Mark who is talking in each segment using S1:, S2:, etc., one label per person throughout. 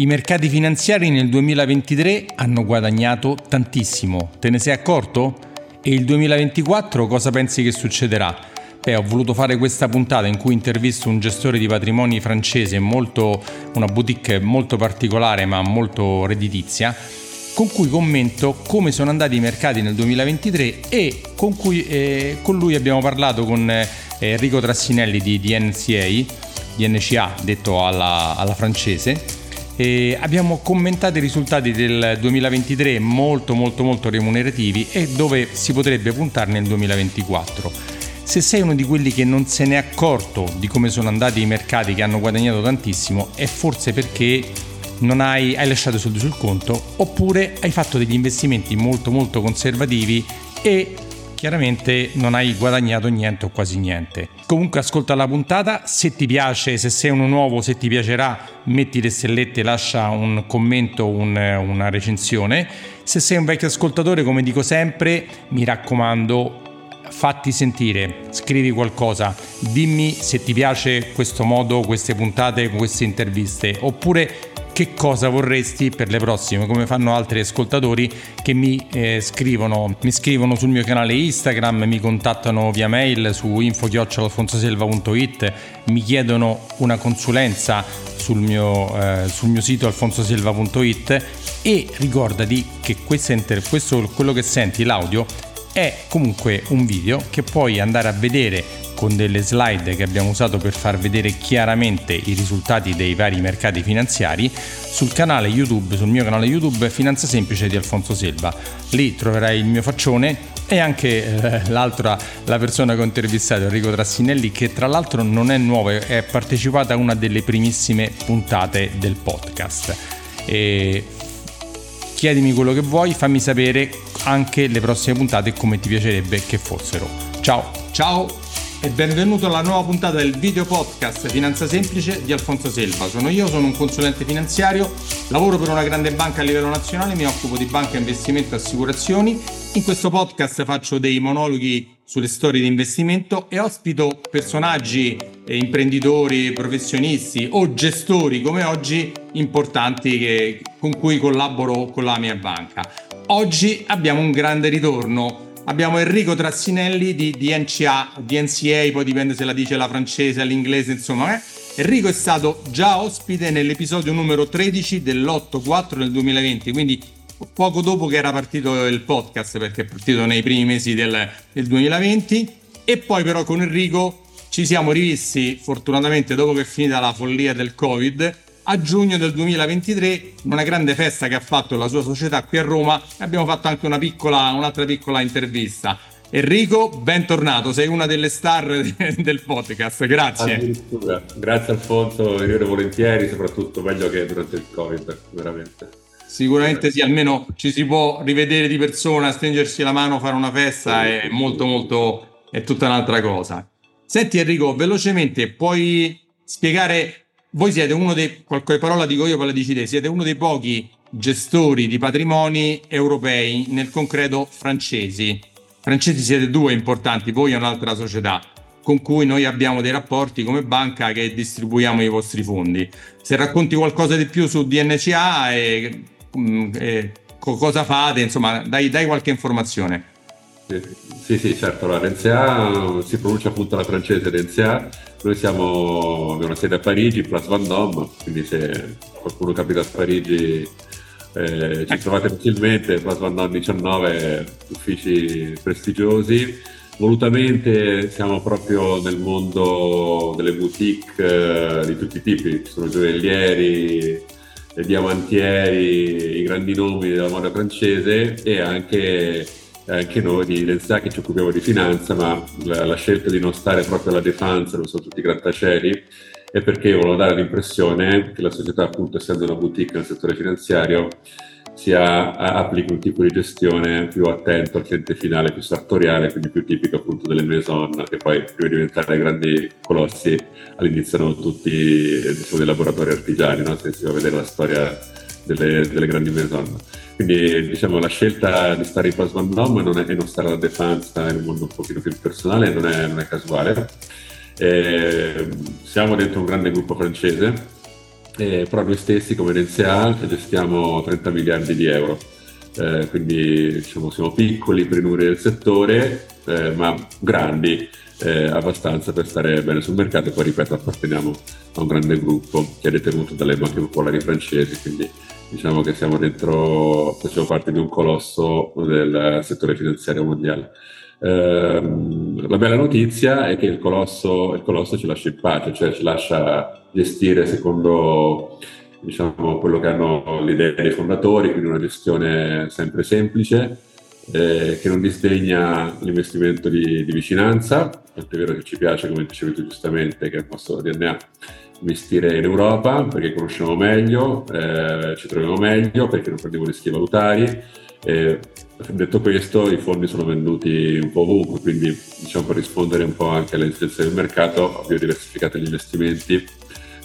S1: I mercati finanziari nel 2023 hanno guadagnato tantissimo, te ne sei accorto? E il 2024 cosa pensi che succederà? Beh, ho voluto fare questa puntata in cui intervisto un gestore di patrimoni francese, molto, una boutique molto particolare ma molto redditizia, con cui commento come sono andati i mercati nel 2023 e con, cui, eh, con lui abbiamo parlato con eh, Enrico Trassinelli di, di NCA, di NCA detto alla, alla francese, e abbiamo commentato i risultati del 2023 molto molto molto remunerativi e dove si potrebbe puntare nel 2024. Se sei uno di quelli che non se n'è accorto di come sono andati i mercati che hanno guadagnato tantissimo, è forse perché non hai, hai lasciato soldi sul conto oppure hai fatto degli investimenti molto molto conservativi e chiaramente non hai guadagnato niente o quasi niente. Comunque ascolta la puntata, se ti piace, se sei uno nuovo, se ti piacerà, metti le stellette, lascia un commento, un, una recensione. Se sei un vecchio ascoltatore, come dico sempre, mi raccomando, fatti sentire, scrivi qualcosa, dimmi se ti piace questo modo, queste puntate, queste interviste, oppure che cosa vorresti per le prossime, come fanno altri ascoltatori che mi eh, scrivono, mi scrivono sul mio canale Instagram, mi contattano via mail su info-alfonsoselva.it, mi chiedono una consulenza sul mio, eh, sul mio sito alfonsoselva.it e ricordati che questo, questo, quello che senti, l'audio, è comunque un video che puoi andare a vedere con delle slide che abbiamo usato per far vedere chiaramente i risultati dei vari mercati finanziari sul canale YouTube, sul mio canale YouTube Finanza Semplice di Alfonso Selva. Lì troverai il mio faccione e anche eh, l'altra, la persona che ho intervistato, Enrico Trassinelli, che tra l'altro non è nuova, è partecipata a una delle primissime puntate del podcast. E chiedimi quello che vuoi, fammi sapere anche le prossime puntate come ti piacerebbe che fossero. Ciao! Ciao! E benvenuto alla nuova puntata del video podcast Finanza Semplice di Alfonso Selva. Sono io, sono un consulente finanziario, lavoro per una grande banca a livello nazionale, mi occupo di banca, investimento e assicurazioni. In questo podcast faccio dei monologhi sulle storie di investimento e ospito personaggi, eh, imprenditori, professionisti o gestori come oggi importanti che, con cui collaboro con la mia banca. Oggi abbiamo un grande ritorno abbiamo Enrico Trassinelli di, di, NCA, di NCA, poi dipende se la dice la francese, l'inglese, insomma. Eh? Enrico è stato già ospite nell'episodio numero 13 dell'8-4 del 2020, quindi poco dopo che era partito il podcast, perché è partito nei primi mesi del, del 2020. E poi però con Enrico ci siamo rivisti, fortunatamente dopo che è finita la follia del Covid, a giugno del 2023, una grande festa che ha fatto la sua società qui a Roma, abbiamo fatto anche una piccola, un'altra piccola intervista. Enrico, bentornato, sei una delle star del podcast, grazie.
S2: Grazie Alfonso, venire volentieri, soprattutto meglio che durante il Covid, veramente.
S1: Sicuramente sì, almeno ci si può rivedere di persona, stringersi la mano, fare una festa, è molto molto, è tutta un'altra cosa. Senti Enrico, velocemente puoi spiegare voi siete uno dei, qualche parola dico io, poi la siete uno dei pochi gestori di patrimoni europei, nel concreto francesi. Francesi siete due importanti, voi e un'altra società con cui noi abbiamo dei rapporti come banca che distribuiamo i vostri fondi. Se racconti qualcosa di più su DNCA e, mm, e cosa fate, insomma, dai, dai qualche informazione.
S2: Sì, sì, certo. Allora, l'NCA si pronuncia appunto la francese l'NCA. Noi siamo, abbiamo una sede a Parigi, Place Vendôme, quindi se qualcuno capita a Parigi eh, ci trovate facilmente, Place Vendôme 19, uffici prestigiosi. Volutamente siamo proprio nel mondo delle boutique eh, di tutti i tipi, ci sono gioiellieri, i diamantieri, i grandi nomi della moda francese e anche anche noi di Lenzà che ci occupiamo di finanza, ma la, la, scelta di non stare proprio alla defensa, non sono tutti grattacieli, è perché volevo dare l'impressione che la società, appunto, essendo una boutique nel settore finanziario, sia, applichi un tipo di gestione più attento al cliente finale, più sartoriale, quindi più tipico appunto delle maison, che poi prima di diventare grandi colossi all'inizio erano tutti diciamo, dei laboratori artigiani, no? se si va a vedere la storia delle, delle grandi maison. Quindi diciamo, la scelta di stare in Place Vendôme e non stare alla Defense in un mondo un pochino più personale non è, non è casuale. E siamo dentro un grande gruppo francese eh, però noi stessi come NCA gestiamo 30 miliardi di euro. Eh, quindi diciamo, siamo piccoli per i numeri del settore, eh, ma grandi eh, abbastanza per stare bene sul mercato e poi ripeto apparteniamo a un grande gruppo che è detenuto dalle banche popolari francesi, quindi diciamo che siamo dentro, facciamo parte di un colosso del settore finanziario mondiale. Eh, la bella notizia è che il colosso, il colosso ci lascia in pace, cioè ci lascia gestire secondo diciamo, quello che hanno le idee dei fondatori, quindi una gestione sempre semplice, eh, che non disdegna l'investimento di, di vicinanza, è vero che ci piace, come dicevi tu giustamente, che è il nostro DNA investire in Europa perché conosciamo meglio, eh, ci troviamo meglio, perché non prendiamo rischi valutari. E, detto questo, i fondi sono venduti un po' ovunque, quindi diciamo per rispondere un po' anche alle esigenze del mercato, abbiamo diversificato gli investimenti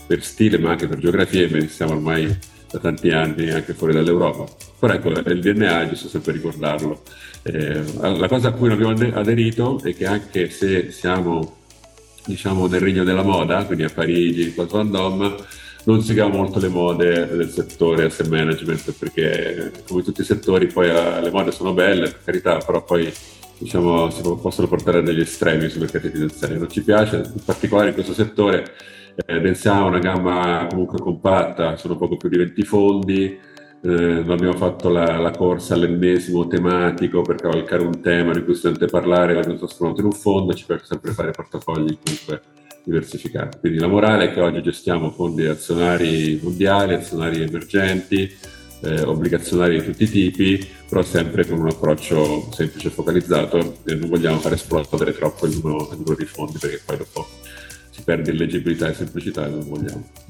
S2: per stile ma anche per geografia e siamo ormai da tanti anni anche fuori dall'Europa. Però ecco, il DNA giusto sempre ricordarlo. Eh, la cosa a cui non abbiamo aderito è che anche se siamo diciamo, nel regno della moda, quindi a Parigi, in Vendôme, non seguiamo molto le mode del settore asset management perché come tutti i settori poi eh, le mode sono belle, per carità, però poi diciamo, si possono portare a degli estremi sui mercati finanziari. Non ci piace, in particolare in questo settore eh, pensiamo a una gamma comunque compatta, sono poco più di 20 fondi, eh, abbiamo fatto la, la, corsa all'ennesimo tematico per cavalcare un tema di cui si sente parlare, l'abbiamo trasformato in un fondo ci piace sempre fare portafogli comunque diversificati. Quindi la morale è che oggi gestiamo fondi azionari mondiali, azionari emergenti, eh, obbligazionari di tutti i tipi, però sempre con un approccio semplice e focalizzato e non vogliamo far esplodere troppo il numero, il numero di fondi perché poi dopo si perde leggibilità e semplicità e non vogliamo.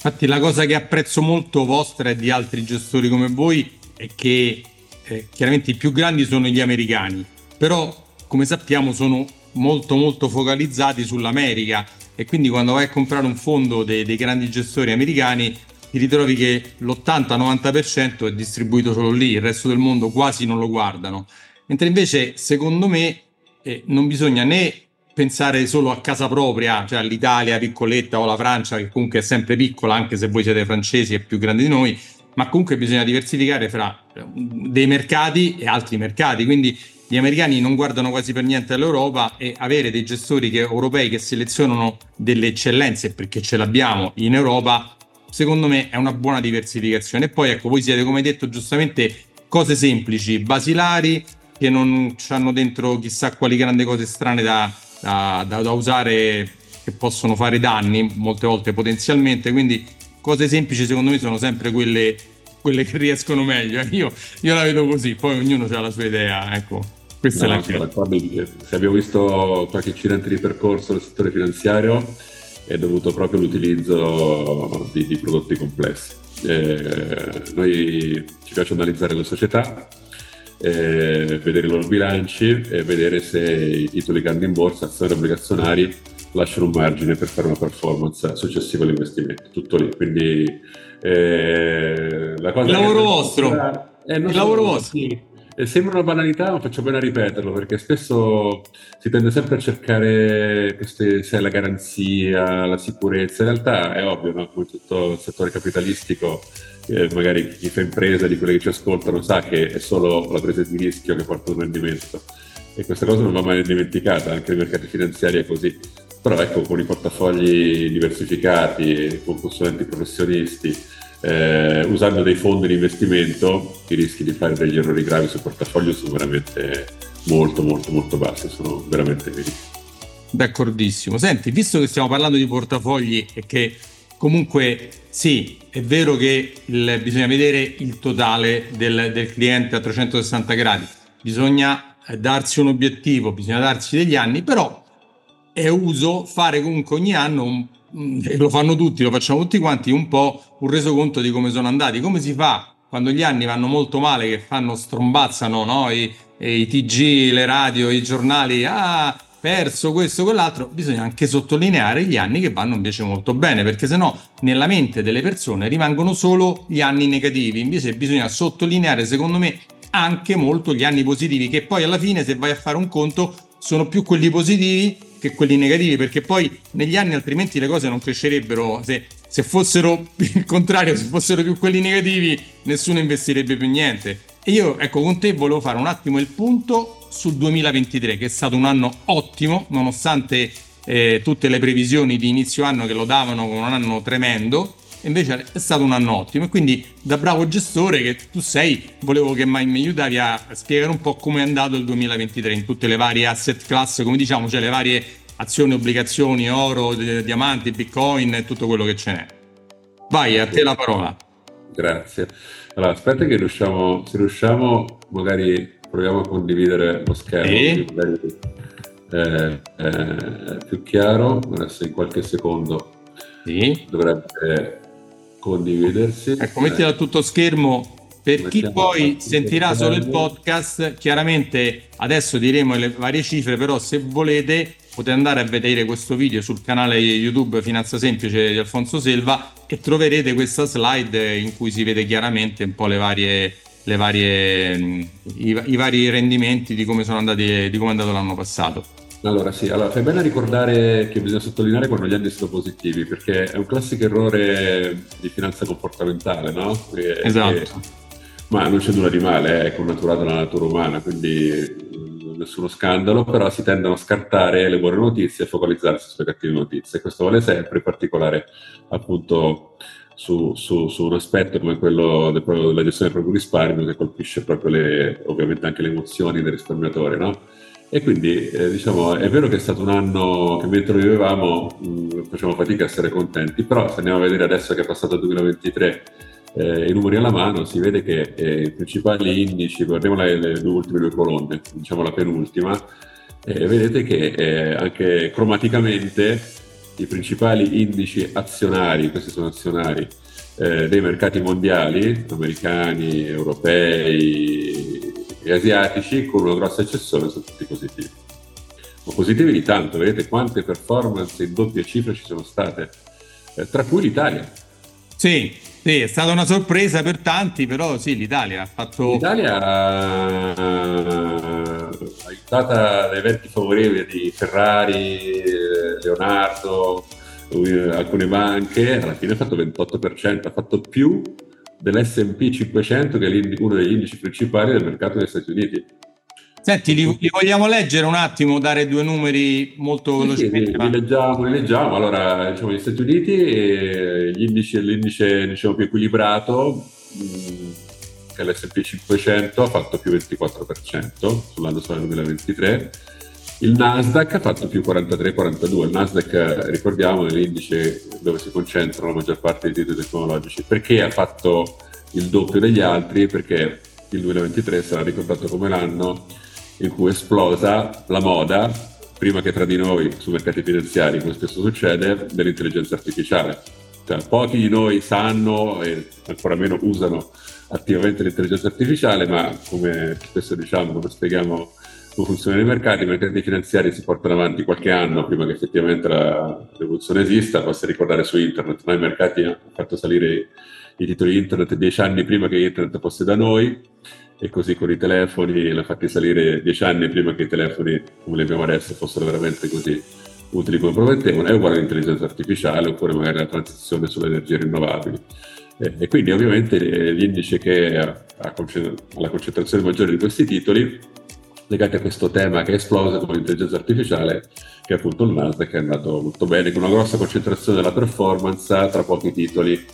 S1: Infatti la cosa che apprezzo molto vostra e di altri gestori come voi è che eh, chiaramente i più grandi sono gli americani, però come sappiamo sono molto molto focalizzati sull'America e quindi quando vai a comprare un fondo dei, dei grandi gestori americani ti ritrovi che l'80-90% è distribuito solo lì, il resto del mondo quasi non lo guardano. Mentre invece secondo me eh, non bisogna né pensare solo a casa propria, cioè all'Italia piccoletta o alla Francia, che comunque è sempre piccola, anche se voi siete francesi e più grandi di noi, ma comunque bisogna diversificare fra eh, dei mercati e altri mercati. Quindi gli americani non guardano quasi per niente all'Europa e avere dei gestori che, europei che selezionano delle eccellenze, perché ce l'abbiamo in Europa, secondo me è una buona diversificazione. E poi ecco, voi siete, come detto giustamente, cose semplici, basilari, che non hanno dentro chissà quali grandi cose strane da, da, da, da usare che possono fare danni molte volte potenzialmente, quindi cose semplici secondo me sono sempre quelle, quelle che riescono meglio. Io, io, la vedo così, poi ognuno ha la sua idea, ecco. Questa no, è la
S2: cosa. Se abbiamo visto qualche incidente di percorso nel settore finanziario è dovuto proprio all'utilizzo di, di prodotti complessi. Eh, noi ci piace analizzare le società, eh, vedere i loro bilanci e vedere se i titoli che hanno in borsa, azioni obbligazionari, lasciano un margine per fare una performance successiva all'investimento. Tutto lì. Quindi eh, la cosa
S1: il lavoro vostro.
S2: È il lavoro vostro. Sì. Sembra una banalità, ma faccio bene a ripeterlo perché spesso si tende sempre a cercare queste, sai, la garanzia, la sicurezza. In realtà è ovvio, no? come tutto il settore capitalistico, magari chi fa impresa di quelli che ci ascoltano sa che è solo la presa di rischio che porta un rendimento e questa cosa non va mai dimenticata, anche nei mercati finanziari è così. Però ecco, con i portafogli diversificati, con consulenti professionisti, eh, usando dei fondi di investimento, i rischi di fare degli errori gravi sul portafoglio sono veramente molto molto molto bassi, sono veramente veri.
S1: D'accordissimo. Senti, visto che stiamo parlando di portafogli e che Comunque sì, è vero che il, bisogna vedere il totale del, del, cliente a 360 gradi, bisogna eh, darsi un obiettivo, bisogna darsi degli anni, però è uso fare comunque ogni anno, un, e lo fanno tutti, lo facciamo tutti quanti, un po' un resoconto di come sono andati, come si fa quando gli anni vanno molto male, che fanno strombazzano no? I, i TG, le radio, i giornali, ah perso questo, quell'altro, bisogna anche sottolineare gli anni che vanno invece molto bene, perché sennò nella mente delle persone rimangono solo gli anni negativi, invece bisogna sottolineare, secondo me, anche molto gli anni positivi, che poi alla fine se vai a fare un conto sono più quelli positivi che quelli negativi, perché poi negli anni altrimenti le cose non crescerebbero. Se, se fossero il contrario, se fossero più quelli negativi, nessuno investirebbe più niente. E io, ecco, con te volevo fare un attimo il punto sul 2023, che è stato un anno ottimo, nonostante eh, tutte le previsioni di inizio anno che lo davano come un anno tremendo invece è stato un anno ottimo. E quindi da bravo gestore che tu sei volevo che mi aiutavi a spiegare un po' come è andato il 2023 in tutte le varie asset class come diciamo cioè le varie azioni, obbligazioni, oro, diamanti, bitcoin e tutto quello che ce n'è. Vai a te la parola.
S2: Grazie allora aspetta che riusciamo se riusciamo magari proviamo a condividere lo schermo e? magari, eh, eh, più chiaro adesso in qualche secondo sì. dovrebbe condividersi.
S1: Ecco, mettila a tutto schermo. Per chi poi sentirà solo il podcast, chiaramente adesso diremo le varie cifre, però se volete potete andare a vedere questo video sul canale YouTube Finanza Semplice di Alfonso Selva e troverete questa slide in cui si vede chiaramente un po' le varie, le varie i, i, vari rendimenti di come sono andati, di come è andato l'anno passato.
S2: Allora sì, allora fai bene a ricordare che bisogna sottolineare quando gli anni sono positivi, perché è un classico errore di finanza comportamentale, no?
S1: E, esatto.
S2: E, ma non c'è nulla di male, è connaturato nella natura umana, quindi nessuno scandalo, però si tendono a scartare le buone notizie e focalizzarsi sulle cattive notizie. Questo vale sempre, in particolare appunto su, su, su un aspetto come quello del, della gestione del proprio risparmio che colpisce proprio le, ovviamente anche le emozioni del risparmiatore, no? E quindi eh, diciamo è vero che è stato un anno che mentre vivevamo mh, facevamo fatica a essere contenti, però se andiamo a vedere adesso che è passato il 2023 eh, i numeri alla mano si vede che eh, i principali indici, guardiamo le, le due ultime due colonne, diciamo la penultima, eh, vedete che eh, anche cromaticamente i principali indici azionari, questi sono azionari, eh, dei mercati mondiali, americani, europei, e asiatici, con una grossa eccezione, sono tutti positivi. Ma positivi di tanto, vedete quante performance in doppie cifre ci sono state, eh, tra cui l'Italia.
S1: Sì, sì, è stata una sorpresa per tanti, però sì, l'Italia ha fatto...
S2: L'Italia aiutata dai venti favorevoli di Ferrari, Leonardo, alcune banche, alla fine ha fatto 28%, ha fatto più dell'S&P 500 che è uno degli indici principali del mercato degli Stati Uniti.
S1: Senti, li, li vogliamo leggere un attimo, dare due numeri molto velocemente?
S2: Sì, li, leggiamo, li leggiamo. Allora, diciamo, gli Stati Uniti, eh, indici, l'indice diciamo, più equilibrato, mm, che è l'S&P 500, ha fatto più 24% sull'anno solare 2023, il Nasdaq ha fatto più 43-42. Il Nasdaq, ricordiamo, è l'indice dove si concentrano la maggior parte dei titoli tecnologici. Perché ha fatto il doppio degli altri? Perché il 2023 sarà ricordato come l'anno in cui è esplosa la moda, prima che tra di noi sui mercati finanziari, come spesso succede, dell'intelligenza artificiale. Cioè, pochi di noi sanno e ancora meno usano attivamente l'intelligenza artificiale, ma come spesso diciamo, come spieghiamo come funzionano i mercati, i mercati finanziari si portano avanti qualche anno prima che effettivamente la rivoluzione esista, basta ricordare su internet, noi i mercati hanno fatto salire i titoli internet dieci anni prima che internet fosse da noi e così con i telefoni l'ha fatti salire dieci anni prima che i telefoni come li abbiamo adesso fossero veramente così utili come promettevano, è uguale all'intelligenza artificiale oppure magari la transizione sulle energie rinnovabili. E, quindi ovviamente eh, l'indice che ha, la concentrazione maggiore di questi titoli legati a questo tema che è esploso con l'intelligenza artificiale, che è appunto il Nasdaq, è andato molto bene, con una grossa concentrazione della performance tra pochi titoli.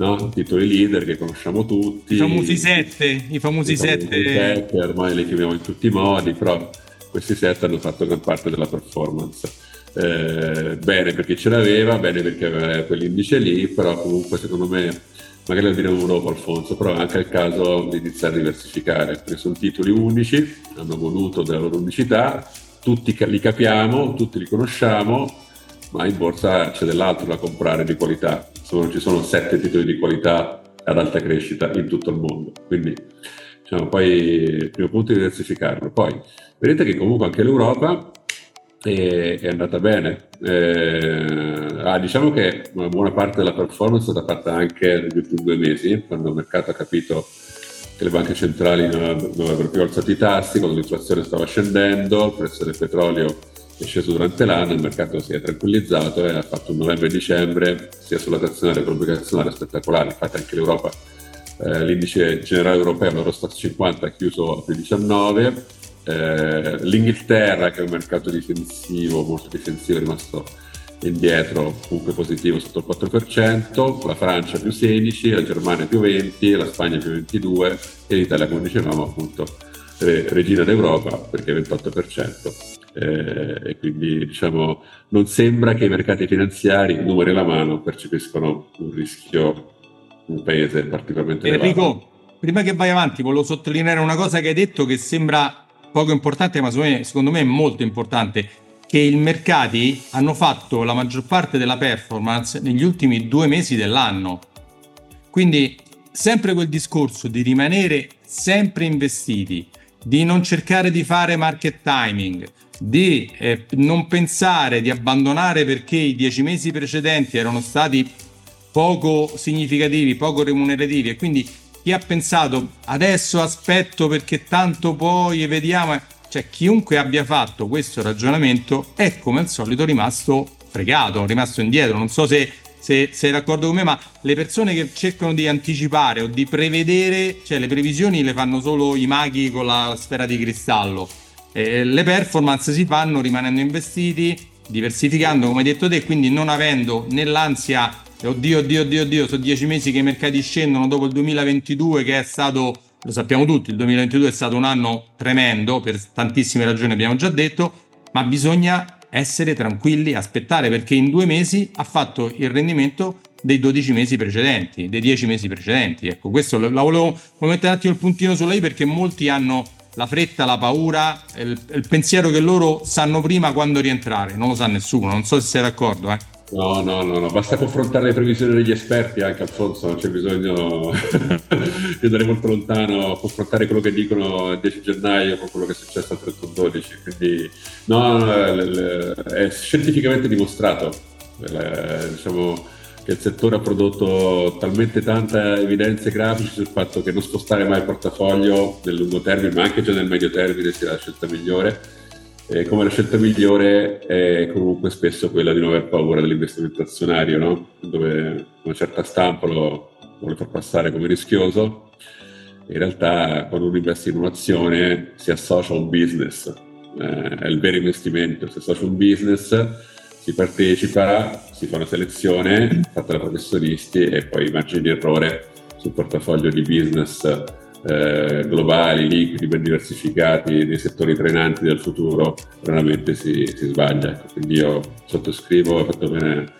S2: No? titoli leader che conosciamo tutti.
S1: I famosi sette, i famosi, I sette.
S2: sette. Ormai li chiamiamo in tutti i modi, però questi sette hanno fatto gran parte della performance. Eh, bene perché ce l'aveva, bene perché aveva quell'indice lì, però comunque secondo me magari lo diremo dopo Alfonso, però è anche il caso di iniziare a diversificare, perché sono titoli unici, hanno voluto della loro unicità, tutti li capiamo, tutti li conosciamo, ma in borsa c'è dell'altro da comprare di qualità, Sono, ci sono sette titoli di qualità ad alta crescita in tutto il mondo, quindi diciamo, poi il primo punto è diversificarlo. Poi vedete che comunque anche l'Europa è, è andata bene, eh, ah, diciamo che una buona parte della performance è stata fatta anche negli ultimi due mesi, quando il mercato ha capito che le banche centrali non, avrebbero più alzato i tassi, quando l'inflazione stava scendendo, il prezzo del petrolio è sceso durante l'anno, il mercato si è tranquillizzato e ha fatto un novembre-dicembre sia sulla tazionaria che sull'obbligazionaria spettacolare, infatti anche l'Europa, eh, l'indice generale europeo, l'Eurostat 50 ha chiuso a più 19, eh, l'Inghilterra che è un mercato difensivo, molto difensivo, è rimasto indietro, comunque positivo sotto il 4%, la Francia più 16, la Germania più 20, la Spagna più 22 e l'Italia, come dicevamo, appunto regina d'Europa perché 28%. Eh, e quindi diciamo non sembra che i mercati finanziari, numeri alla mano, percepiscono un rischio un paese particolarmente
S1: Enrico, elevato. prima che vai avanti, volevo sottolineare una cosa che hai detto che sembra poco importante, ma secondo me è molto importante che i mercati hanno fatto la maggior parte della performance negli ultimi due mesi dell'anno. Quindi sempre quel discorso di rimanere sempre investiti, di non cercare di fare market timing, di eh, non pensare di abbandonare perché i dieci mesi precedenti erano stati poco significativi, poco remunerativi e quindi chi ha pensato adesso aspetto perché tanto poi vediamo cioè, chiunque abbia fatto questo ragionamento è come al solito rimasto fregato, rimasto indietro. Non so se, se sei d'accordo con me, ma le persone che cercano di anticipare o di prevedere, cioè le previsioni le fanno solo i maghi con la sfera di cristallo. Eh, le performance si fanno rimanendo investiti, diversificando, come hai detto te, quindi non avendo nell'ansia, oddio, oddio, oddio, oddio, sono dieci mesi che i mercati scendono dopo il 2022 che è stato lo sappiamo tutti, il 2022 è stato un anno tremendo per tantissime ragioni, abbiamo già detto, ma bisogna essere tranquilli, aspettare perché in due mesi ha fatto il rendimento dei 12 mesi precedenti, dei 10 mesi precedenti. Ecco, questo la volevo, volevo mettere un attimo il puntino su lei perché molti hanno la fretta, la paura, il, il pensiero che loro sanno prima quando rientrare, non lo sa nessuno, non so se sei d'accordo. Eh.
S2: No, no, no, no, basta confrontare le previsioni degli esperti anche Alfonso, non c'è bisogno di andare molto lontano, confrontare quello che dicono il 10 gennaio con quello che è successo al 31-12, quindi no, no, è scientificamente dimostrato, diciamo che il settore ha prodotto talmente tanta evidenze grafiche sul fatto che non spostare mai il portafoglio nel lungo termine, ma anche già nel medio termine sia la scelta migliore eh, come la scelta migliore è comunque spesso quella di non aver paura dell'investimento azionario, no? dove una certa stampa lo vuole far passare come rischioso. In realtà quando uno investe in un'azione si associa a un business, eh, è il vero investimento, si associa a un business, si partecipa, si fa una selezione fatta da professionisti e poi i margini di errore sul portafoglio di business eh, globali, liquidi, ben diversificati nei settori trainanti del futuro, veramente si, si sbaglia. Quindi io sottoscrivo, ho fatto bene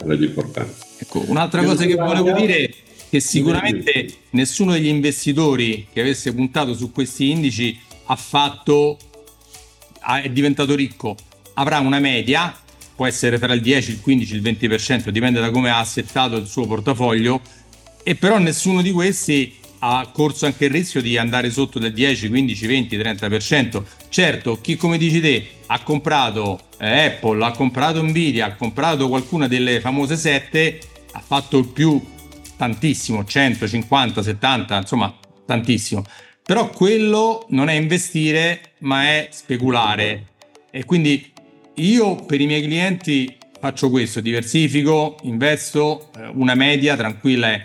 S2: alla di importanza.
S1: Ecco, un'altra cosa che volevo dire è che sicuramente nessuno degli investitori che avesse puntato su questi indici ha fatto, è diventato ricco, avrà una media, può essere tra il 10, il 15, il 20%, dipende da come ha assettato il suo portafoglio, e però nessuno di questi ha corso anche il rischio di andare sotto del 10, 15, 20, 30%. Certo, chi come dici te ha comprato eh, Apple, ha comprato Nvidia, ha comprato qualcuna delle famose 7, ha fatto il più tantissimo, 100, 50, 70, insomma tantissimo. Però quello non è investire, ma è speculare. E quindi io per i miei clienti faccio questo, diversifico, investo, eh, una media tranquilla è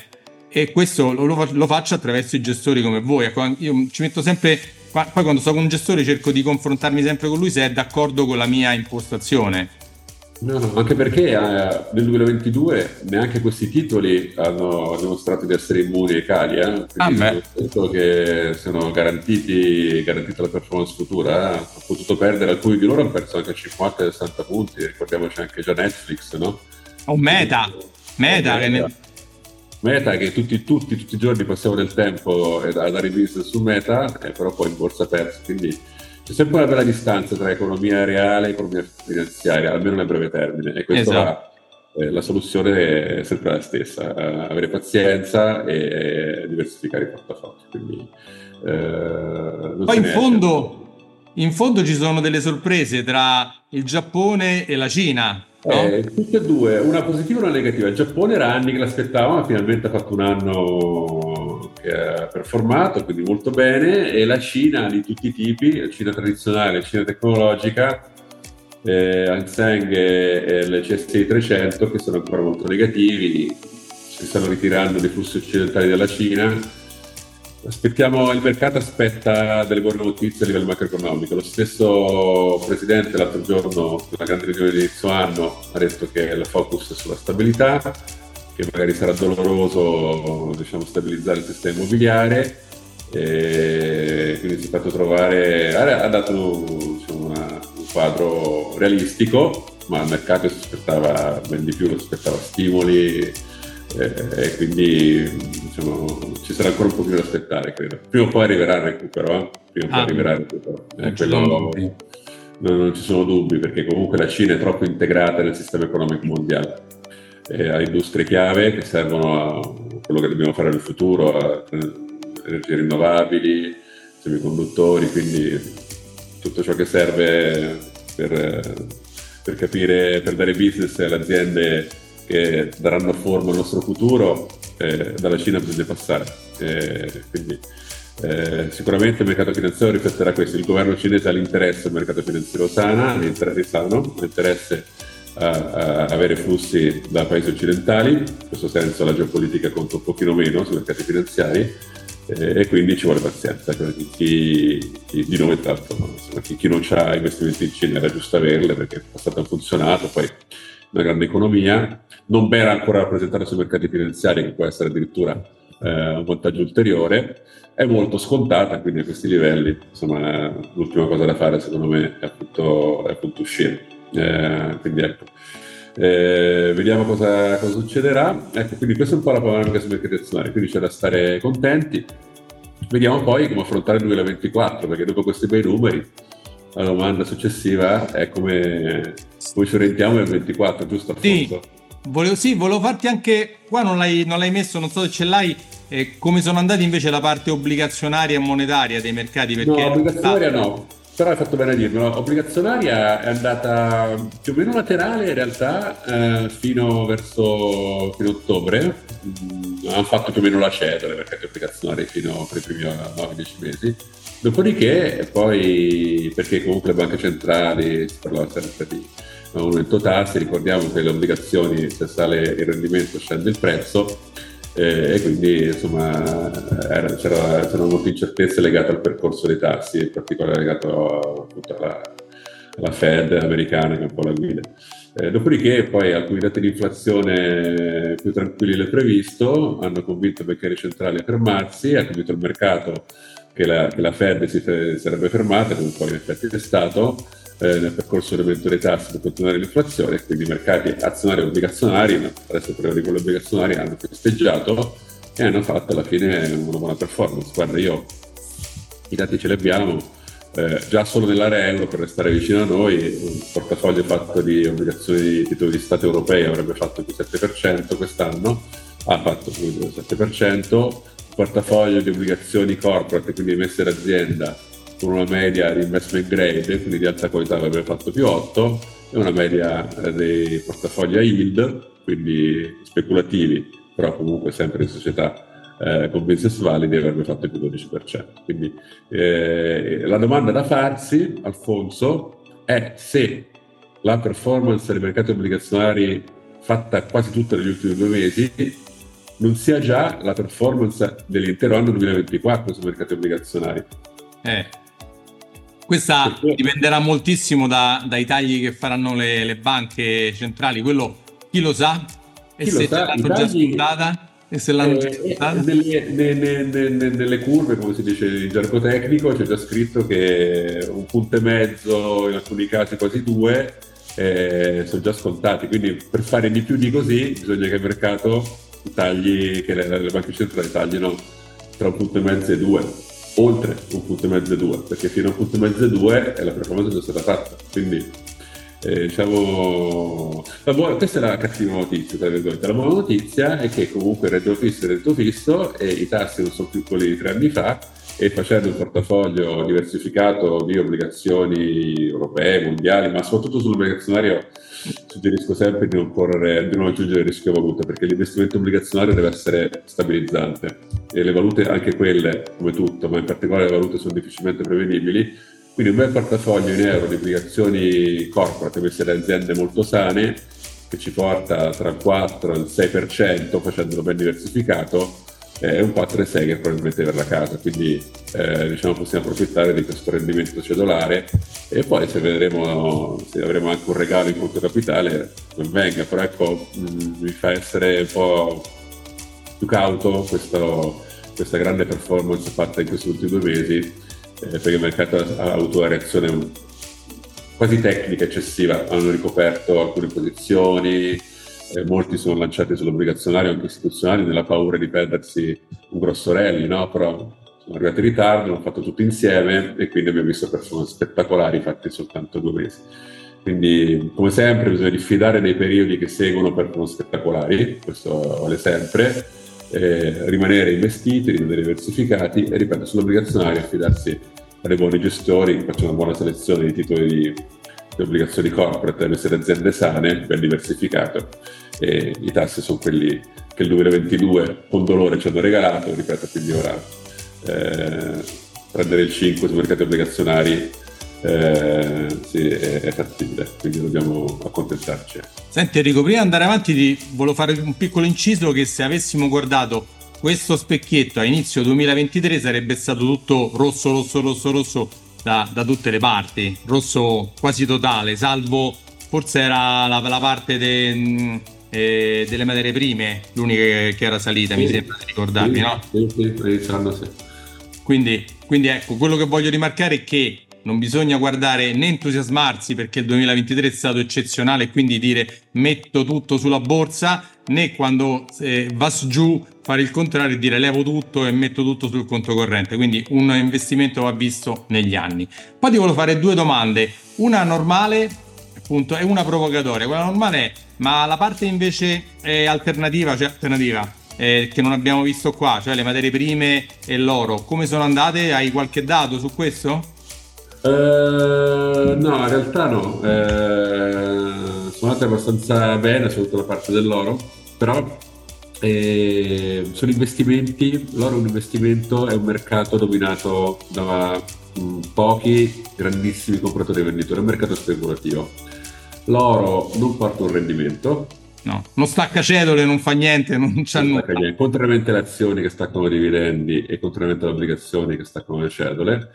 S1: e questo lo, lo, faccio attraverso i gestori come voi. Ecco, io ci metto sempre, poi quando sto con un gestore cerco di confrontarmi sempre con lui se è d'accordo con la mia impostazione.
S2: No, no, anche perché eh, nel 2022 neanche questi titoli hanno dimostrato di essere immuni ai cali, eh? quindi ah, che sono garantiti, garantita la performance futura. Eh? Ho potuto perdere, alcuni di loro hanno perso anche 50-60 punti, ricordiamoci anche già Netflix, no?
S1: O Meta, Meta, Meta. Che
S2: Meta che tutti, tutti, tutti i giorni passiamo del tempo a dare business su Meta, eh, però poi in borsa perso, quindi c'è sempre una bella distanza tra economia reale e economia finanziaria, almeno nel breve termine, e questa esatto. eh, la soluzione è sempre la stessa, eh, avere pazienza e diversificare i portafogli. Quindi,
S1: eh, poi in fondo, in fondo ci sono delle sorprese tra il Giappone e la Cina
S2: No? Eh, tutte e due, una positiva e una negativa. Il Giappone era anni che l'aspettavamo, ma finalmente ha fatto un anno che ha performato, quindi molto bene, e la Cina di tutti i tipi, la Cina tradizionale, la Cina tecnologica, eh, Hang Seng e, e le CSI 300 che sono ancora molto negativi, si stanno ritirando dei flussi occidentali dalla Cina. Aspettiamo, il mercato aspetta delle buone notizie a livello macroeconomico. Lo stesso presidente l'altro giorno, nella grande riunione di inizio anno, ha detto che il focus è sulla stabilità, che magari sarà doloroso diciamo, stabilizzare il sistema immobiliare. Quindi si è fatto trovare, ha dato diciamo, una, un quadro realistico, ma il mercato si aspettava ben di più, si aspettava stimoli eh, e quindi diciamo, ci sarà ancora un pochino da aspettare, credo. Prima o poi arriverà il recupero, eh? prima o poi ah, arriverà il recupero. Eh, quello, non, non ci sono dubbi perché comunque la Cina è troppo integrata nel sistema economico mondiale eh, a industrie chiave che servono a quello che dobbiamo fare nel futuro, a energie rinnovabili, semiconduttori, quindi tutto ciò che serve per, per capire, per dare business alle aziende che daranno forma al nostro futuro, eh, dalla Cina bisogna passare. Eh, quindi, eh, sicuramente il mercato finanziario rifletterà questo, il governo cinese ha l'interesse al mercato finanziario sana, l'interesse sano, l'interesse a, a, avere flussi da paesi occidentali, in questo senso la geopolitica conta un pochino meno sui mercati finanziari eh, e quindi ci vuole pazienza. Chi, chi, di noi tanto, insomma, chi, chi, non ha investimenti in Cina era giusto averle perché passato hanno funzionato, poi una grande economia, non ben ancora rappresentata sui mercati finanziari che può essere addirittura eh, un vantaggio ulteriore, è molto scontata, quindi a questi livelli insomma, l'ultima cosa da fare secondo me è appunto, è appunto uscire. Eh, quindi ecco. Eh, vediamo cosa, cosa, succederà. Ecco, quindi questa è un po' la panoramica sui mercati azionari, quindi c'è da stare contenti. Vediamo poi come affrontare il 2024, perché dopo questi bei numeri la domanda successiva è come, come ci orientiamo nel 24, giusto?
S1: Sì, volevo, sì, volevo farti anche, qua non l'hai, non l'hai messo, non so se ce l'hai, eh, come sono andati invece la parte obbligazionaria e monetaria dei mercati?
S2: Perché no, obbligazionaria no, però hai fatto bene a dirlo, obbligazionaria è andata più o meno laterale in realtà eh, fino verso fino ottobre, mm, hanno fatto più o meno la cedola i mercati obbligazionari fino per i primi 9-10 mesi. Dopodiché, poi, perché comunque le banche centrali si parlava sempre di aumento tassi, ricordiamo che le obbligazioni, se sale il rendimento scende il prezzo, eh, e quindi insomma era, c'era, c'erano molte incertezze legate al percorso dei tassi, in particolare legato appunto alla, alla Fed americana che è un po' la guida. Eh, dopodiché poi alcuni dati di inflazione più tranquilli del previsto hanno convinto i banchieri centrali a fermarsi, ha convinto il mercato che la, che la Fed si sarebbe fermata, come poi in effetti è stato, eh, nel percorso dell'aumento dei tassi per continuare l'inflazione quindi i mercati azionari e obbligazionari, adesso parliamo di quelli obbligazionari, hanno festeggiato e hanno fatto alla fine una buona performance. Guarda, io i dati ce li abbiamo, eh, già solo nell'area euro per restare vicino a noi, un portafoglio fatto di obbligazioni di titoli di Stato europei avrebbe fatto più 7% quest'anno, ha fatto più 7%, un portafoglio di obbligazioni corporate, quindi emesse d'azienda, con una media di investment grade, quindi di alta qualità avrebbe fatto più 8, e una media eh, dei portafogli a yield, quindi speculativi, però comunque sempre in società eh, con business validi avrebbe fatto più 12%. Quindi eh, la domanda da farsi, Alfonso, è se la performance dei mercati obbligazionari fatta quasi tutta negli ultimi due mesi non sia già la performance dell'intero anno 2024 sui mercati obbligazionari.
S1: Eh, questa dipenderà moltissimo da, dai tagli che faranno le, le, banche centrali, quello chi lo sa e chi se sa, l'hanno già scontata. E se l'hanno
S2: già scontata. Nelle, nelle, nelle, nelle, curve, come si dice in gergo tecnico, c'è già scritto che un punto e mezzo, in alcuni casi quasi due, eh, sono già scontati. Quindi per fare di più di così bisogna che il mercato tagli, che le, le banche centrali taglino tra un punto e mezzo e due oltre un punto e mezzo e due, perché fino a un punto e mezzo e due la performance è stata fatta. Quindi eh, diciamo, buona, questa è la cattiva notizia, tra virgolette. La buona notizia è che comunque il reddito fisso è reddito fisso e i tassi non sono più quelli di tre anni fa e facendo un portafoglio diversificato di obbligazioni europee, mondiali, ma soprattutto sull'obbligazionario suggerisco sempre di non, correre, di non aggiungere il rischio valuta perché l'investimento obbligazionario deve essere stabilizzante. E le valute, anche quelle come tutto, ma in particolare le valute sono difficilmente prevedibili, Quindi un bel portafoglio in euro di obbligazioni corporate queste da aziende molto sane che ci porta tra il 4 e il 6% facendolo ben diversificato è un 4,6 che probabilmente per la casa, quindi eh, diciamo possiamo approfittare di questo rendimento cedolare e poi se vedremo se avremo anche un regalo in conto capitale non venga, però ecco mh, mm, mi fa essere un po' più cauto questo, questa grande performance fatta in questi ultimi due mesi eh, perché il mercato ha avuto una reazione quasi tecnica eccessiva, hanno ricoperto alcune posizioni, eh, molti sono lanciati sull'obbligazionario anche istituzionali nella paura di perdersi un grosso rally, no? però sono arrivati in ritardo, hanno fatto tutto insieme e quindi abbiamo visto performance spettacolari fatti soltanto due mesi. Quindi, come sempre, bisogna diffidare dei periodi che seguono performance spettacolari, questo vale sempre, eh, rimanere investiti, rimanere diversificati e, ripeto, sull'obbligazionario affidarsi a dei buoni gestori che facciano una buona selezione di titoli di le obbligazioni corporate devono essere aziende sane, ben diversificato e i tassi sono quelli che il 2022 con dolore ci hanno regalato, ripeto, quindi ora eh, prendere il 5 sui mercati obbligazionari eh, sì, è, è, fattibile, quindi dobbiamo accontentarci.
S1: Senti Enrico, prima di andare avanti ti volevo fare un piccolo inciso che se avessimo guardato questo specchietto a inizio 2023 sarebbe stato tutto rosso, rosso, rosso, rosso da, da, tutte le parti, rosso quasi totale, salvo forse era la, la parte de, mm, eh, delle materie prime, l'unica che, che era salita, sì, mi sembra di ricordarmi,
S2: sì,
S1: no?
S2: Sì, sì.
S1: Quindi, quindi ecco, quello che voglio rimarcare è che non bisogna guardare né entusiasmarsi perché il 2023 è stato eccezionale, quindi dire metto tutto sulla borsa, né quando eh, va giù fare il contrario e dire levo tutto e metto tutto sul conto corrente. Quindi un investimento va visto negli anni. Poi ti volevo fare due domande, una normale appunto e una provocatoria. Quella normale è ma la parte invece è alternativa, cioè alternativa eh, che non abbiamo visto qua, cioè le materie prime e l'oro, come sono andate? Hai qualche dato su questo?
S2: Uh, no, in realtà no. Uh, sono andate abbastanza bene, soprattutto la parte dell'oro, però eh, sono investimenti, l'oro è un investimento, è un mercato dominato da mh, mm, pochi grandissimi compratori e venditori, è un mercato speculativo. L'oro non porta un rendimento,
S1: No, non stacca cedole, non fa niente, non c'è nulla.
S2: Contrariamente alle azioni che staccano i dividendi e contrariamente alle obbligazioni che staccano le cedole,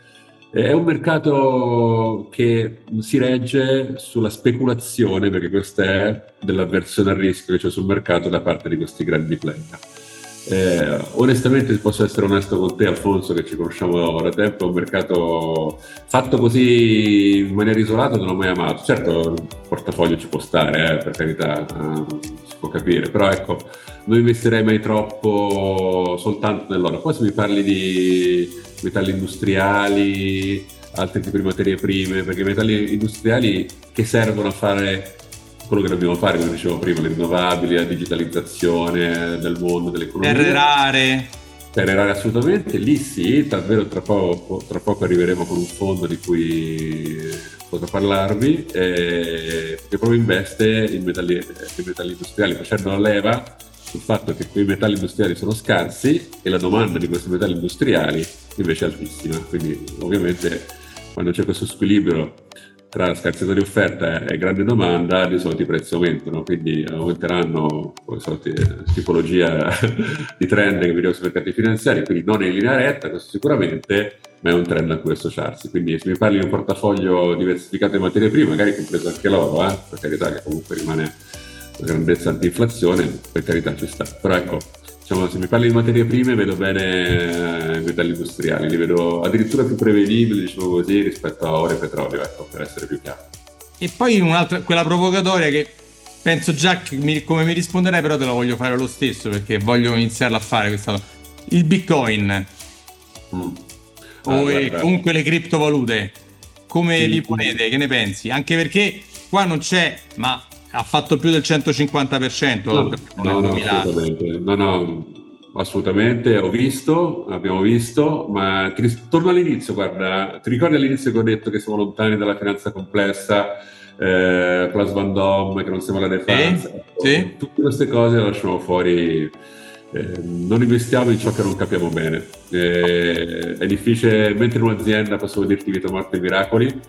S2: è un mercato che si regge sulla speculazione, perché questa è dell'avversione al rischio che c'è sul mercato da parte di questi grandi player. Eh, onestamente, posso essere onesto con te, Alfonso, che ci conosciamo da tempo, è un mercato fatto così in maniera isolata non l'ho mai amato. Certo, il portafoglio ci può stare, eh, per carità, eh, si può capire, però ecco, non investirei mai troppo soltanto nell'oro. Poi se mi parli di metalli industriali, altri tipi di materie prime, perché i metalli industriali che servono a fare quello che dobbiamo fare, come dicevo prima, le rinnovabili, la digitalizzazione del mondo, dell'economia.
S1: Terre rare.
S2: Terre rare assolutamente, lì sì, davvero tra poco, tra poco arriveremo con un fondo di cui potrò parlarvi, eh, che proprio investe in metalli, in metalli industriali, facendo la leva sul fatto che quei metalli industriali sono scarsi e la domanda di questi metalli industriali invece è altissima. Quindi ovviamente quando c'è questo squilibrio tra scarsità di offerta e grande domanda, di solito i prezzi aumentano, quindi aumenteranno le solite tipologia di trend che vediamo sui mercati finanziari, quindi non in linea retta, questo sicuramente, ma è un trend a cui associarsi. Quindi se mi parli di un portafoglio diversificato in materie prime, magari compreso anche l'oro, eh, per carità che comunque rimane una grandezza anti-inflazione, per carità ci sta. Però ecco, diciamo, se mi parli di materie prime vedo bene eh, i metalli industriali, li vedo addirittura più prevedibili, diciamo così, rispetto a oro e petrolio, ecco, per essere più chiaro.
S1: E poi un'altra, quella provocatoria che penso già mi, come mi risponderai, però te la voglio fare lo stesso perché voglio iniziarla a fare questa Il Bitcoin mm. ah, o guarda. comunque le criptovalute, come sì, li ponete? Che ne pensi? Anche perché qua non c'è, ma ha fatto più del 150%.
S2: No, no, no, assolutamente. No, no, assolutamente, ho visto, abbiamo visto, ma ti torno all'inizio, guarda, ti ricordi all'inizio che ho detto che siamo lontani dalla finanza complessa, eh, Plus Van Dom, che non siamo la defensa?
S1: Sì, sì.
S2: Tutte queste cose le lasciamo fuori eh, non investiamo in ciò che non capiamo bene. Eh, è difficile, mentre in un'azienda posso dirti vita, morte e miracoli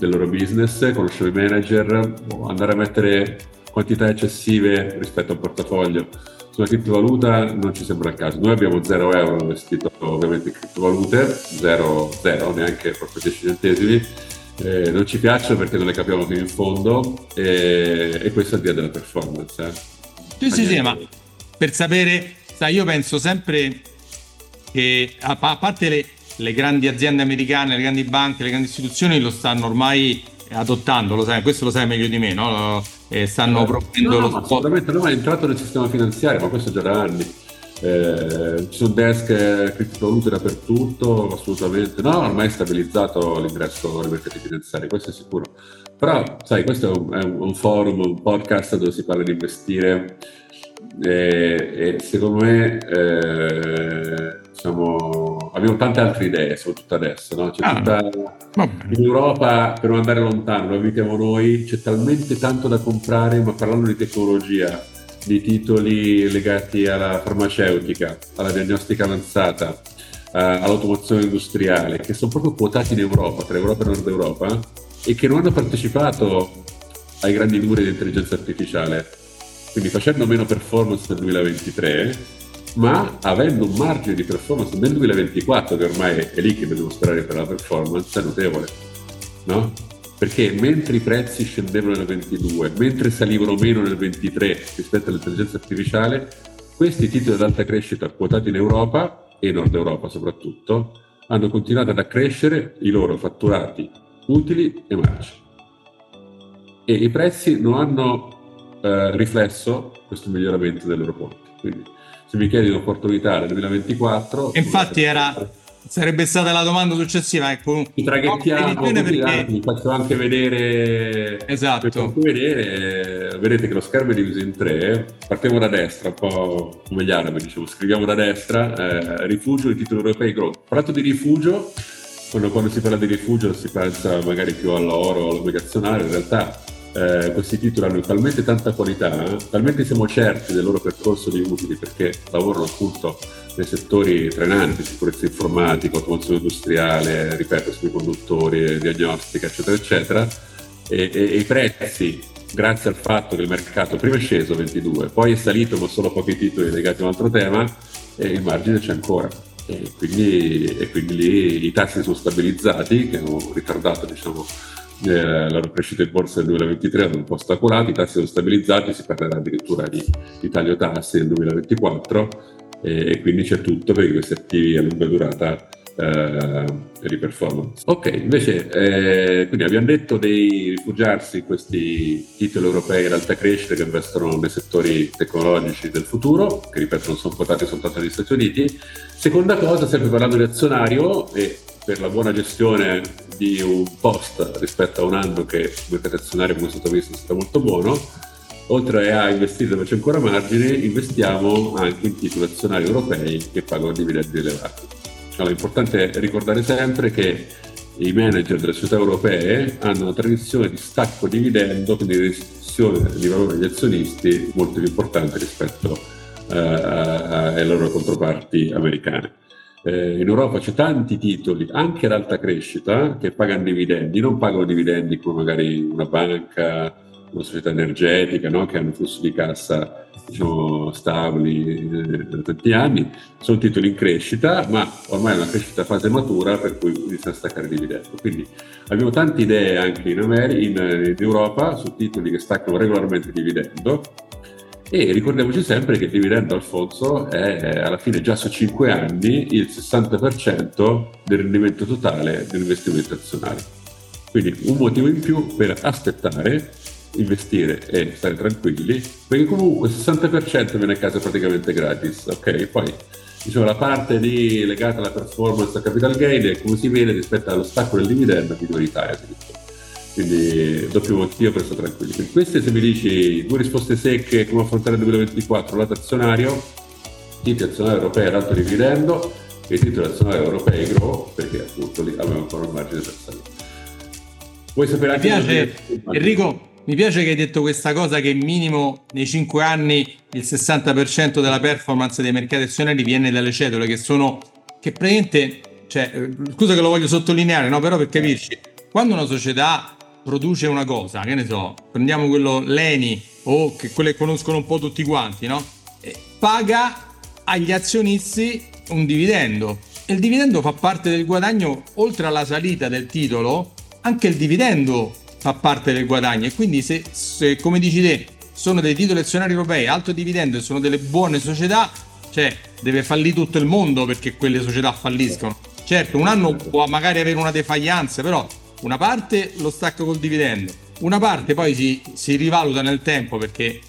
S2: del loro business, conoscevo i manager, andare a mettere quantità eccessive rispetto a un portafoglio sulla criptovaluta non ci sembra il caso. Noi abbiamo 0 euro investito ovviamente in criptovalute, 0, 0 neanche proprio 10 centesimi. Eh, non ci piacciono perché non le capiamo fino in fondo e, e questo è il dia della performance. Eh.
S1: Sì, sì, sì, ma per sapere Sai, io penso sempre che a parte le, le, grandi aziende americane, le grandi banche, le grandi istituzioni lo stanno ormai adottando, lo sai, questo lo sai meglio di me, no? E stanno eh, proponendo
S2: no, lo spot. Assolutamente no, è entrato nel sistema finanziario, ma questo già da anni. Eh, ci sono desk eh, criptovalute dappertutto, assolutamente no, ormai è stabilizzato l'ingresso nei mercati finanziari, questo è sicuro. Però, sai, questo è un, è un forum, un podcast dove si parla di investire e, e secondo me diciamo, abbiamo tante altre idee, soprattutto adesso. No? C'è ah, tutta, in Europa, per non andare lontano, lo abitiamo noi, c'è talmente tanto da comprare, ma parlando di tecnologia, di titoli legati alla farmaceutica, alla diagnostica avanzata, eh, all'automazione industriale, che sono proprio quotati in Europa, tra Europa e Nord Europa, e che non hanno partecipato ai grandi numeri di intelligenza artificiale quindi facendo meno performance nel 2023, ma avendo un margine di performance nel 2024, che ormai è lì che dobbiamo sperare per la performance, è notevole. No? Perché mentre i prezzi scendevano nel 22, mentre salivano meno nel 23 rispetto all'intelligenza artificiale, questi titoli ad alta crescita quotati in Europa e Nord Europa soprattutto, hanno continuato ad accrescere i loro fatturati utili e margini. E i prezzi non hanno eh, riflesso questo miglioramento dei loro conti. Quindi se mi chiedi un'opportunità nel 2024...
S1: Infatti era... Sarebbe stata la domanda successiva. Ecco,
S2: Ci traghettiamo, perché... vi faccio anche vedere.
S1: Esatto.
S2: Vedere, vedete che lo schermo è diviso in tre. Partiamo da destra, un po' come gli arabi, diciamo, scriviamo da destra, eh, rifugio, i titoli europei, growth. Parlato di rifugio, quando, quando, si parla di rifugio si pensa magari più all'oro, all'obbligazionario, in realtà eh, questi titoli hanno talmente tanta qualità, talmente siamo certi del loro percorso di utili perché lavorano appunto nei settori trainanti, sicurezza informatica, automazione industriale, ripeto, semiconduttori, diagnostica, eccetera, eccetera, e, e, e, i prezzi, grazie al fatto che il mercato prima è sceso 22, poi è salito ma solo pochi titoli legati a un altro tema, e il margine c'è ancora. E quindi, e quindi lì i tassi sono stabilizzati, che hanno ritardato diciamo, eh, la crescita in borsa del 2023 hanno un po' ostacolato, i tassi sono stabilizzati, si parlerà addirittura di, di taglio tassi nel 2024 e, e, quindi c'è tutto per questi attivi a lunga durata eh, di performance. Ok, invece, eh, quindi abbiamo detto di rifugiarsi in questi titoli europei in alta crescita che investono nei settori tecnologici del futuro, che ripeto non sono quotati soltanto negli Stati Uniti. Seconda cosa, sempre parlando di azionario e per la buona gestione di un post rispetto a un anno che il mercato azionario come è stato visto è stato molto buono, oltre a investire dove c'è ancora margine, investiamo anche in titoli azionari europei che pagano dividendi elevati. Allora, è importante ricordare sempre che i manager delle società europee hanno una tradizione di stacco dividendo, quindi di restrizione di valore agli azionisti molto più importante rispetto uh, alle loro controparti americane. Eh, in Europa c'è tanti titoli, anche ad alta crescita, che pagano dividendi, non pagano dividendi come magari una banca, una società energetica, no? che hanno flussi di cassa diciamo, stabili eh, da tanti anni, sono titoli in crescita, ma ormai è una crescita a fase matura per cui inizia a staccare dividendi. Quindi abbiamo tante idee anche in, America, in, in Europa su titoli che staccano regolarmente dividendo e ricordiamoci sempre che dividendo Alfonso è alla fine già su 5 anni il 60% del rendimento totale dell'investimento azionario. Quindi un motivo in più per aspettare, investire e stare tranquilli, perché comunque il 60% viene a casa praticamente gratis, ok? Poi diciamo, la parte di, legata alla performance capital gain è come si vede rispetto allo stacco del dividendo minoritaria addirittura quindi doppio motivo per stare tranquilli. Quindi queste se mi dici due risposte secche come affrontare il 2024 lato azionario, titoli azionari europei ad alto dividendo e titoli azionari europei grow perché appunto lì avevamo ancora un margine per salire.
S1: Vuoi sapere anche... Mi piace, Enrico, mi piace che hai detto questa cosa che minimo nei 5 anni il 60% della performance dei mercati azionari viene dalle cedole che sono che praticamente cioè, eh, scusa che lo voglio sottolineare, no? però per capirci, quando una società produce una cosa, che ne so, prendiamo quello Leni o che quelle che conoscono un po' tutti quanti, no? Eh, paga agli azionisti un dividendo e il dividendo fa parte del guadagno oltre alla salita del titolo, anche il dividendo fa parte del guadagno e quindi se, se come dici te sono dei titoli azionari europei alto dividendo e sono delle buone società, cioè deve fallire tutto il mondo perché quelle società falliscono. Certo, un anno può magari avere una defaglianza, però una parte lo stacca col dividendo, una parte poi si, si rivaluta nel tempo perché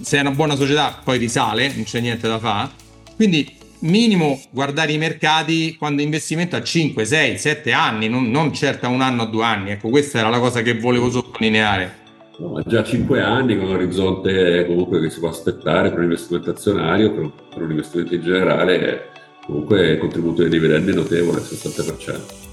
S1: se è una buona società poi risale, non c'è niente da fare. Quindi minimo guardare i mercati quando investimento a 5, 6, 7 anni, non, non certo a un anno o due anni. Ecco, questa era la cosa che volevo sottolineare.
S2: No, già 5 anni con un orizzonte comunque che si può aspettare per un investimento azionario, per, per un investimento in generale, comunque il contributo dei dividendi è notevole, il 60%.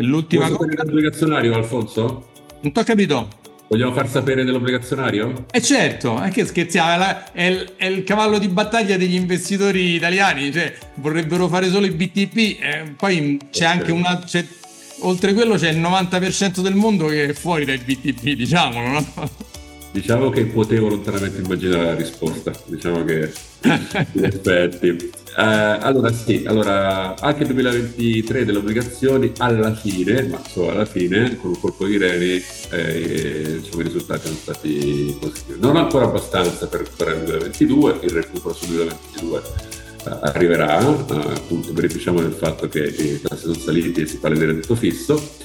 S1: L'ultima
S2: cosa... L'obbligazionario, Alfonso?
S1: Non ti ho capito.
S2: Vogliamo far sapere dell'obbligazionario?
S1: Eh certo, è che scherziamo, è, il, è il cavallo di battaglia degli investitori italiani, cioè vorrebbero fare solo i BTP, eh, poi c'è okay. anche una... C'è, oltre quello c'è il 90% del mondo che è fuori dai BTP, diciamolo, no?
S2: Diciamo che potevo lontanamente immaginare la risposta, diciamo che in effetti. Eh, allora sì, allora anche il 2023 delle obbligazioni alla fine, ma solo alla fine, con un colpo di reni, eh, diciamo, i risultati sono stati positivi. Non ancora abbastanza per recuperare il 2022, il recupero sul 2022 eh, arriverà, eh, appunto beneficiamo del fatto che i tassi sono saliti e si parla di reddito fisso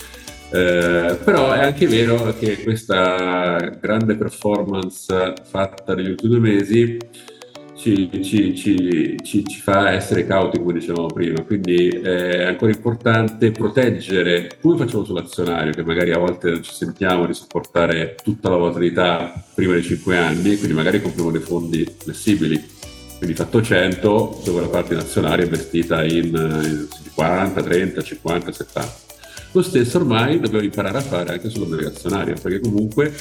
S2: eh, però è anche vero che questa grande performance fatta negli ultimi due mesi ci, ci, ci, ci, fa essere cauti, come dicevamo prima, quindi è ancora importante proteggere, come facciamo sull'azionario, che magari a volte non ci sentiamo di sopportare tutta la volatilità prima dei 5 anni, quindi magari compriamo dei fondi flessibili, quindi fatto 100, dove la parte nazionale è investita in, in 40, 30, 50, 70 lo stesso ormai dobbiamo imparare a fare anche sull'obbligazionario, perché comunque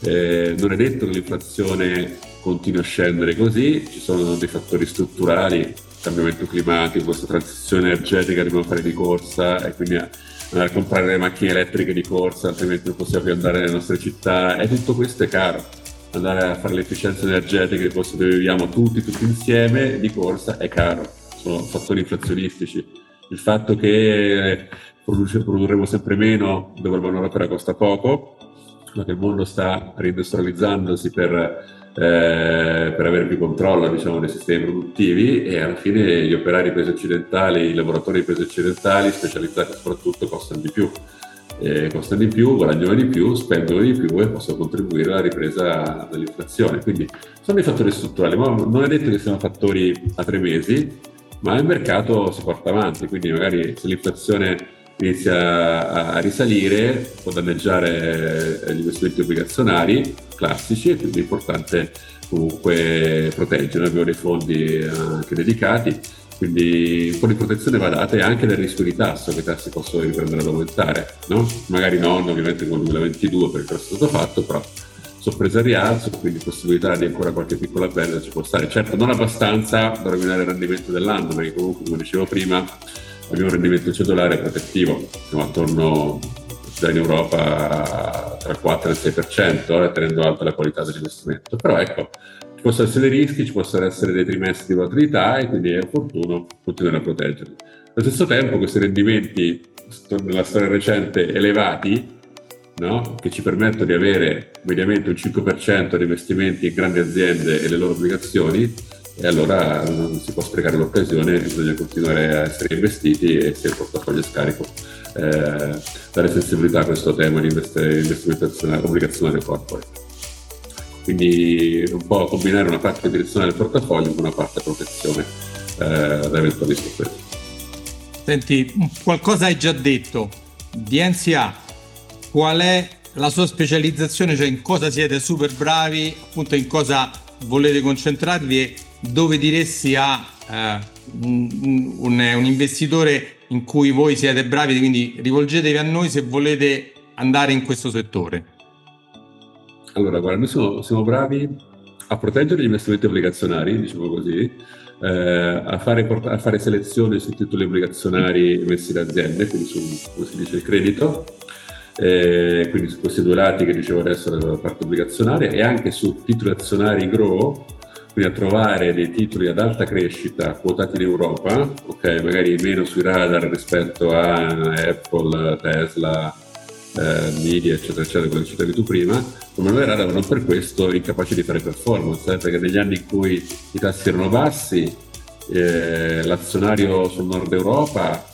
S2: eh, non è detto che l'inflazione continui a scendere così, ci sono dei fattori strutturali, cambiamento climatico, questa transizione energetica dobbiamo fare di corsa e quindi andare a comprare le macchine elettriche di corsa, altrimenti non possiamo più andare nelle nostre città e tutto questo è caro. Andare a fare l'efficienza energetica che posto dove viviamo tutti, tutti insieme di corsa è caro, sono fattori inflazionistici. Il fatto che produce, produrremo sempre meno dove la manodopera costa poco, ma che il mondo sta reindustrializzandosi per, eh, per avere più controllo diciamo, dei sistemi produttivi e alla fine gli operai di paesi occidentali, i lavoratori di paesi occidentali specializzati soprattutto costano di più. Eh, costano di più, guadagnano di più, spendono di più e possono contribuire alla ripresa dell'inflazione. Quindi sono dei fattori strutturali, ma non è detto che siano fattori a tre mesi, ma il mercato si porta avanti, quindi magari se l'inflazione inizia a, risalire, può danneggiare eh, gli investimenti obbligazionari classici e quindi è importante comunque proteggere. Abbiamo dei fondi anche dedicati, quindi un po' di protezione va data e anche del rischio di tasso, che i tassi possono riprendere ad aumentare. No? Magari non ovviamente con il 2022 perché è stato fatto, però sorpresa al rialzo, quindi possibilità di ancora qualche piccola perdita ci può stare. Certo non abbastanza da rovinare il rendimento dell'anno, perché comunque come dicevo prima abbiamo un rendimento cedolare protettivo, siamo attorno in Europa tra il 4 e il 6%, eh, tenendo alta la qualità dell'investimento. Però ecco, ci possono essere dei rischi, ci possono essere dei trimestri di volatilità e quindi è opportuno continuare a proteggerli. Allo stesso tempo questi rendimenti nella storia recente elevati, no? che ci permettono di avere mediamente un 5% di investimenti in grandi aziende e le loro obbligazioni, e allora non si può sprecare l'occasione, bisogna continuare a essere investiti e se il portafoglio è scarico. Eh, dare sensibilità a questo tema di investimento obbligazionario corporate. Quindi un po' combinare una parte direzione del portafoglio con una parte protezione eh, da eventuali sorprese.
S1: Senti, qualcosa hai già detto di NCA, qual è la sua specializzazione, cioè in cosa siete super bravi, appunto in cosa volete concentrarvi? E dove diresti a eh, un, un, un, investitore in cui voi siete bravi, quindi rivolgetevi a noi se volete andare in questo settore?
S2: Allora, guarda, noi siamo, siamo bravi a proteggere gli investimenti obbligazionari, diciamo così, eh, a, fare, a, fare, selezione su titoli obbligazionari emessi da aziende, quindi su, come si dice, il credito, eh, quindi su questi due lati che dicevo adesso, la parte obbligazionaria, e anche su titoli azionari grow, quindi a trovare dei titoli ad alta crescita quotati in Europa, ok, magari meno sui radar rispetto a Apple, Tesla, eh, media, eccetera, eccetera, come citavi tu prima, come non era non per questo incapaci di fare performance, eh, perché negli anni in cui i tassi erano bassi, eh, l'azionario sul nord Europa,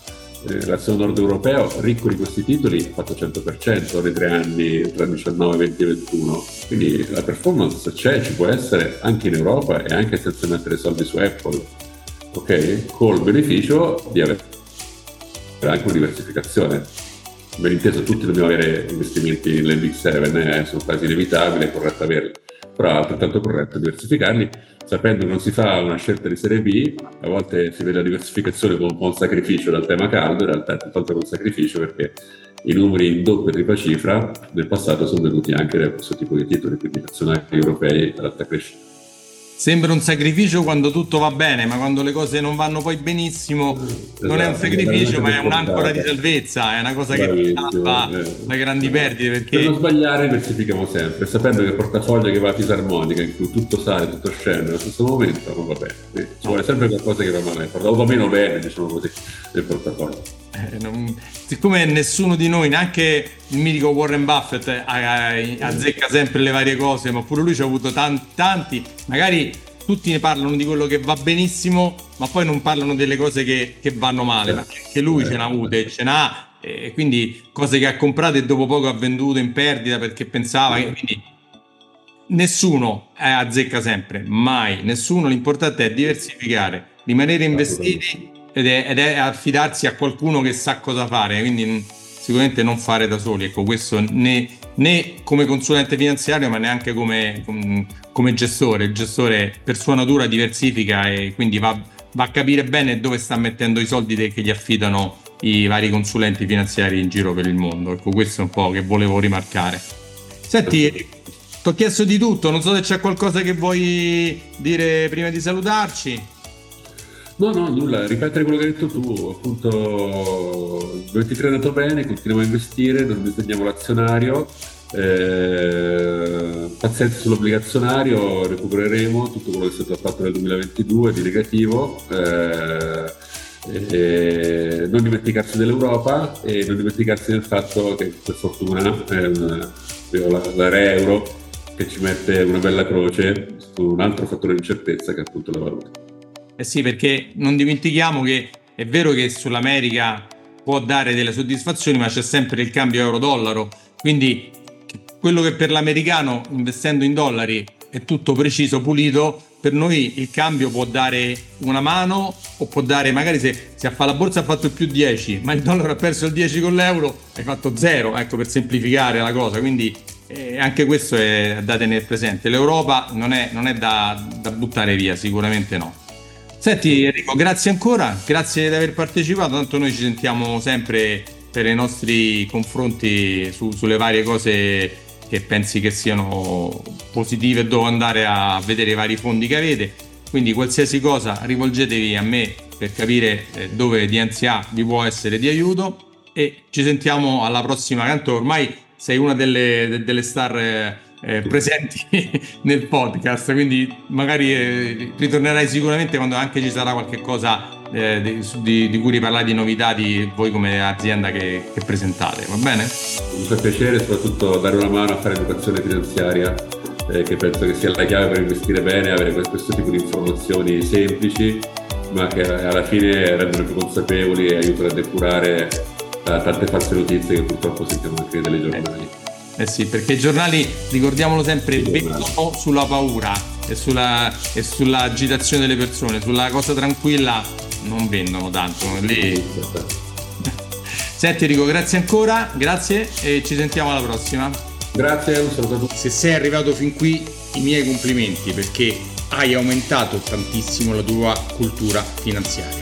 S2: eh, l'azionario nord europeo ricco di questi titoli ha fatto 100% nei tre anni tra 19, 20 e 21. Quindi la performance c'è, ci può essere anche in Europa e anche senza mettere soldi su Apple, ok? Col beneficio di avere anche una diversificazione ben inteso tutti dobbiamo avere investimenti nell'MX7, eh, sono quasi inevitabili, è corretto averli, però è altrettanto corretto diversificarli, sapendo che non si fa una scelta di serie B, a volte si vede la diversificazione come un un sacrificio dal tema caldo, in realtà è tutt'altro che un sacrificio perché i numeri in doppia e tripla cifra nel passato sono venuti anche da questo tipo di titoli, quindi nazionali europei ad alta crescita.
S1: Sembra un sacrificio quando tutto va bene, ma quando le cose non vanno poi benissimo esatto, non è un esatto, sacrificio, ma è un'ancora di salvezza, è una cosa che salva eh. da grandi perdite. Perché...
S2: Per non sbagliare diversifichiamo sempre, sapendo che il portafoglio che va a fisarmonica, in cui tutto sale, tutto scende allo stesso momento, non va bene. Quindi ci vuole sempre qualcosa che va male, o va meno bene, diciamo così, nel portafoglio.
S1: Eh, non... siccome nessuno di noi, neanche il mitico Warren Buffett, eh, azzecca sempre le varie cose, ma pure lui ci ha avuto tanti, tanti, magari tutti ne parlano di quello che va benissimo, ma poi non parlano delle cose che, che vanno male, ma anche lui ce n'ha avute, ce n'ha, e quindi cose che ha comprato e dopo poco ha venduto in perdita perché pensava che... Quindi, nessuno azzecca sempre, mai, nessuno, l'importante è diversificare, rimanere investiti ed è, ed è affidarsi a qualcuno che sa cosa fare, quindi sicuramente non fare da soli, ecco questo né, né come consulente finanziario ma neanche come, come, gestore, il gestore per sua natura diversifica e quindi va, va a capire bene dove sta mettendo i soldi che gli affidano i vari consulenti finanziari in giro per il mondo, ecco questo è un po' che volevo rimarcare. Senti, ti ho chiesto di tutto, non so se c'è qualcosa che vuoi dire prima di salutarci.
S2: No, no, nulla, ripetere quello che hai detto tu, appunto, il 23 è andato bene, continuiamo a investire, non disegniamo l'azionario, eh, pazienza sull'obbligazionario, recupereremo tutto quello che è stato fatto nel 2022 di negativo, eh, eh, non dimenticarsi dell'Europa e non dimenticarsi del fatto che per fortuna eh, la, l'area euro che ci mette una bella croce su un altro fattore di incertezza che è appunto la valuta.
S1: Eh sì, perché non dimentichiamo che è vero che sull'America può dare delle soddisfazioni, ma c'è sempre il cambio euro-dollaro. Quindi quello che per l'americano, investendo in dollari, è tutto preciso, pulito, per noi il cambio può dare una mano o può dare, magari se, se la borsa ha fatto più 10, ma il dollaro ha perso il 10 con l'euro, hai fatto 0, ecco per semplificare la cosa. Quindi eh, anche questo è da tenere presente. L'Europa non è, non è da, da buttare via, sicuramente no. Senti Enrico, grazie ancora, grazie di aver partecipato, tanto noi ci sentiamo sempre per i nostri confronti su, sulle varie cose che pensi che siano positive dove andare a vedere i vari fondi che avete. Quindi qualsiasi cosa rivolgetevi a me per capire eh, dove DNCA vi può essere di aiuto e ci sentiamo alla prossima. Tanto ormai sei una delle, delle star eh, eh, presenti nel podcast, quindi magari eh, ritornerai sicuramente quando anche ci sarà qualche cosa eh, di, di, di, cui riparlare di novità di voi come azienda che, che, presentate, va bene?
S2: Mi fa piacere soprattutto dare una mano a fare educazione finanziaria, eh, che penso che sia la chiave per investire bene, avere questo tipo di informazioni semplici, ma che alla fine rendono più consapevoli e aiutano a depurare eh, tante false notizie che purtroppo sentiamo anche delle giornali.
S1: Eh sì, perché i giornali, ricordiamolo sempre, vendono sulla paura e, sulla, e sull'agitazione delle persone, sulla cosa tranquilla non vendono tanto. Lì... Senti Enrico, grazie ancora, grazie e ci sentiamo alla prossima.
S2: Grazie, un saluto a tutti.
S1: Se sei arrivato fin qui, i miei complimenti perché hai aumentato tantissimo la tua cultura finanziaria.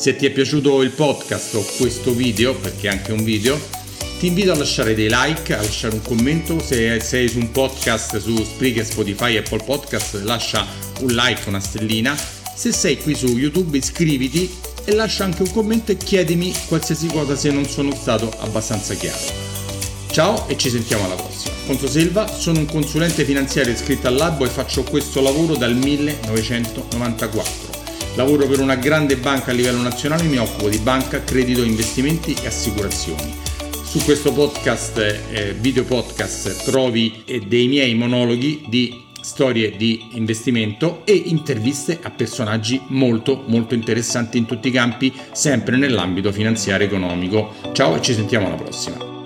S1: Se ti è piaciuto il podcast o questo video, perché è anche un video, ti invito a lasciare dei like, a lasciare un commento. Se sei su un podcast su Spreaker, Spotify, Apple Podcast, lascia un like, una stellina. Se sei qui su YouTube, iscriviti e lascia anche un commento e chiedimi qualsiasi cosa se non sono stato abbastanza chiaro. Ciao e ci sentiamo alla prossima. Conto Silva, sono un consulente finanziario iscritto al Labo e faccio questo lavoro dal 1994. Lavoro per una grande banca a livello nazionale e mi occupo di banca, credito, investimenti e assicurazioni. Su questo podcast, eh, video podcast, trovi eh, dei miei monologhi di storie di investimento e interviste a personaggi molto molto interessanti in tutti i campi, sempre nell'ambito finanziario economico. Ciao e ci sentiamo alla prossima.